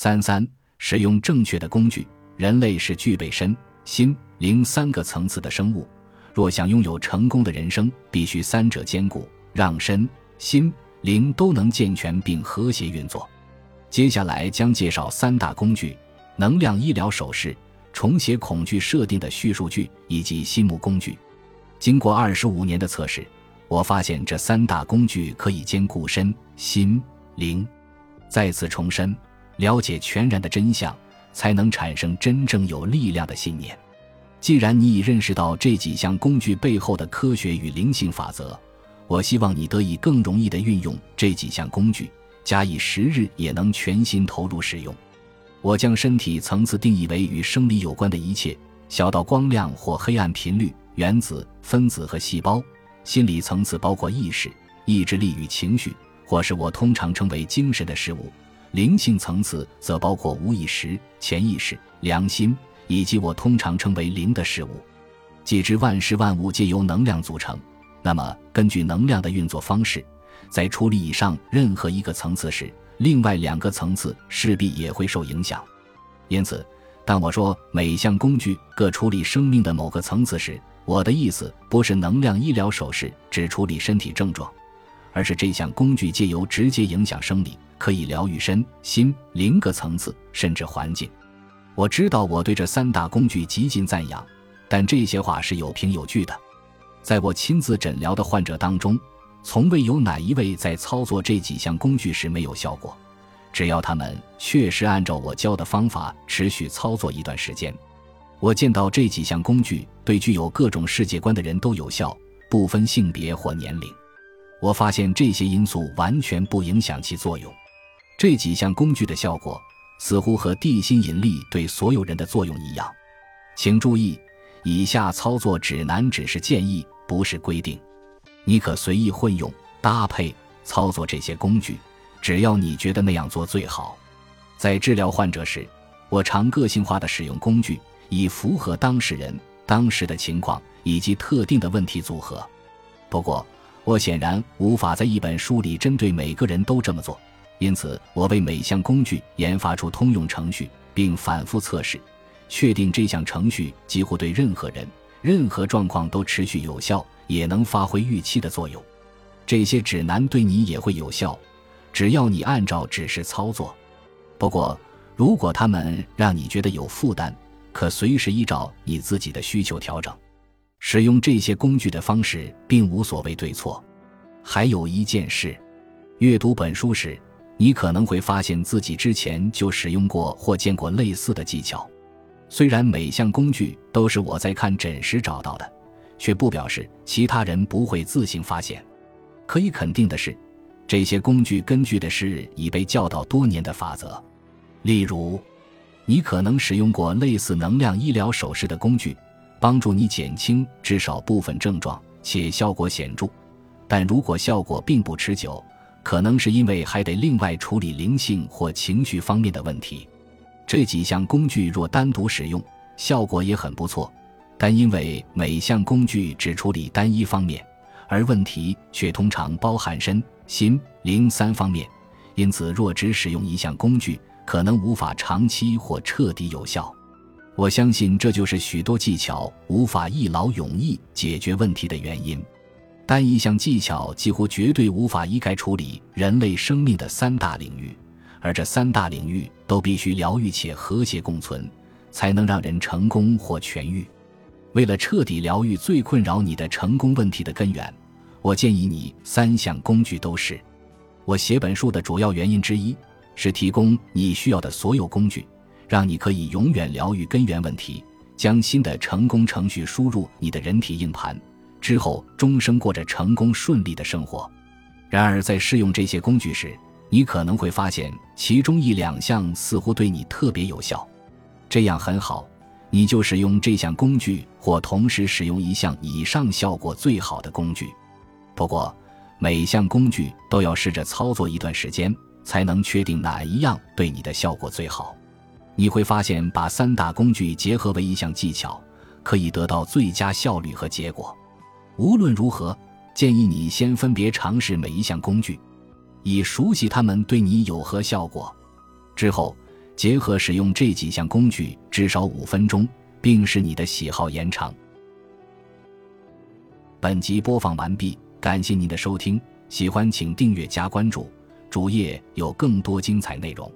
三三，使用正确的工具。人类是具备身心灵三个层次的生物，若想拥有成功的人生，必须三者兼顾，让身心灵都能健全并和谐运作。接下来将介绍三大工具：能量医疗手势、重写恐惧设定的叙述句以及心目工具。经过二十五年的测试，我发现这三大工具可以兼顾身心灵。再次重申，了解全然的真相。才能产生真正有力量的信念。既然你已认识到这几项工具背后的科学与灵性法则，我希望你得以更容易地运用这几项工具，假以时日也能全心投入使用。我将身体层次定义为与生理有关的一切，小到光亮或黑暗频率、原子、分子和细胞；心理层次包括意识、意志力与情绪，或是我通常称为精神的事物。灵性层次则包括无意识、潜意识、良心，以及我通常称为灵的事物。既知万事万物皆由能量组成，那么根据能量的运作方式，在处理以上任何一个层次时，另外两个层次势必也会受影响。因此，当我说每项工具各处理生命的某个层次时，我的意思不是能量医疗手势只处理身体症状，而是这项工具借由直接影响生理。可以疗愈身心灵个层次，甚至环境。我知道我对这三大工具极尽赞扬，但这些话是有凭有据的。在我亲自诊疗的患者当中，从未有哪一位在操作这几项工具时没有效果。只要他们确实按照我教的方法持续操作一段时间，我见到这几项工具对具有各种世界观的人都有效，不分性别或年龄。我发现这些因素完全不影响其作用。这几项工具的效果似乎和地心引力对所有人的作用一样。请注意，以下操作指南只是建议，不是规定。你可随意混用、搭配操作这些工具，只要你觉得那样做最好。在治疗患者时，我常个性化的使用工具，以符合当事人当时的情况以及特定的问题组合。不过，我显然无法在一本书里针对每个人都这么做。因此，我为每项工具研发出通用程序，并反复测试，确定这项程序几乎对任何人、任何状况都持续有效，也能发挥预期的作用。这些指南对你也会有效，只要你按照指示操作。不过，如果他们让你觉得有负担，可随时依照你自己的需求调整。使用这些工具的方式并无所谓对错。还有一件事，阅读本书时。你可能会发现自己之前就使用过或见过类似的技巧，虽然每项工具都是我在看诊时找到的，却不表示其他人不会自行发现。可以肯定的是，这些工具根据的是已被教导多年的法则。例如，你可能使用过类似能量医疗手势的工具，帮助你减轻至少部分症状，且效果显著。但如果效果并不持久，可能是因为还得另外处理灵性或情绪方面的问题。这几项工具若单独使用，效果也很不错，但因为每项工具只处理单一方面，而问题却通常包含身心灵三方面，因此若只使用一项工具，可能无法长期或彻底有效。我相信这就是许多技巧无法一劳永逸解决问题的原因。单一项技巧几乎绝对无法一概处理人类生命的三大领域，而这三大领域都必须疗愈且和谐共存，才能让人成功或痊愈。为了彻底疗愈最困扰你的成功问题的根源，我建议你三项工具都是。我写本书的主要原因之一是提供你需要的所有工具，让你可以永远疗愈根源问题，将新的成功程序输入你的人体硬盘。之后，终生过着成功顺利的生活。然而，在试用这些工具时，你可能会发现其中一两项似乎对你特别有效。这样很好，你就使用这项工具，或同时使用一项以上效果最好的工具。不过，每项工具都要试着操作一段时间，才能确定哪一样对你的效果最好。你会发现，把三大工具结合为一项技巧，可以得到最佳效率和结果。无论如何，建议你先分别尝试每一项工具，以熟悉它们对你有何效果。之后，结合使用这几项工具，至少五分钟，并使你的喜好延长。本集播放完毕，感谢您的收听，喜欢请订阅加关注，主页有更多精彩内容。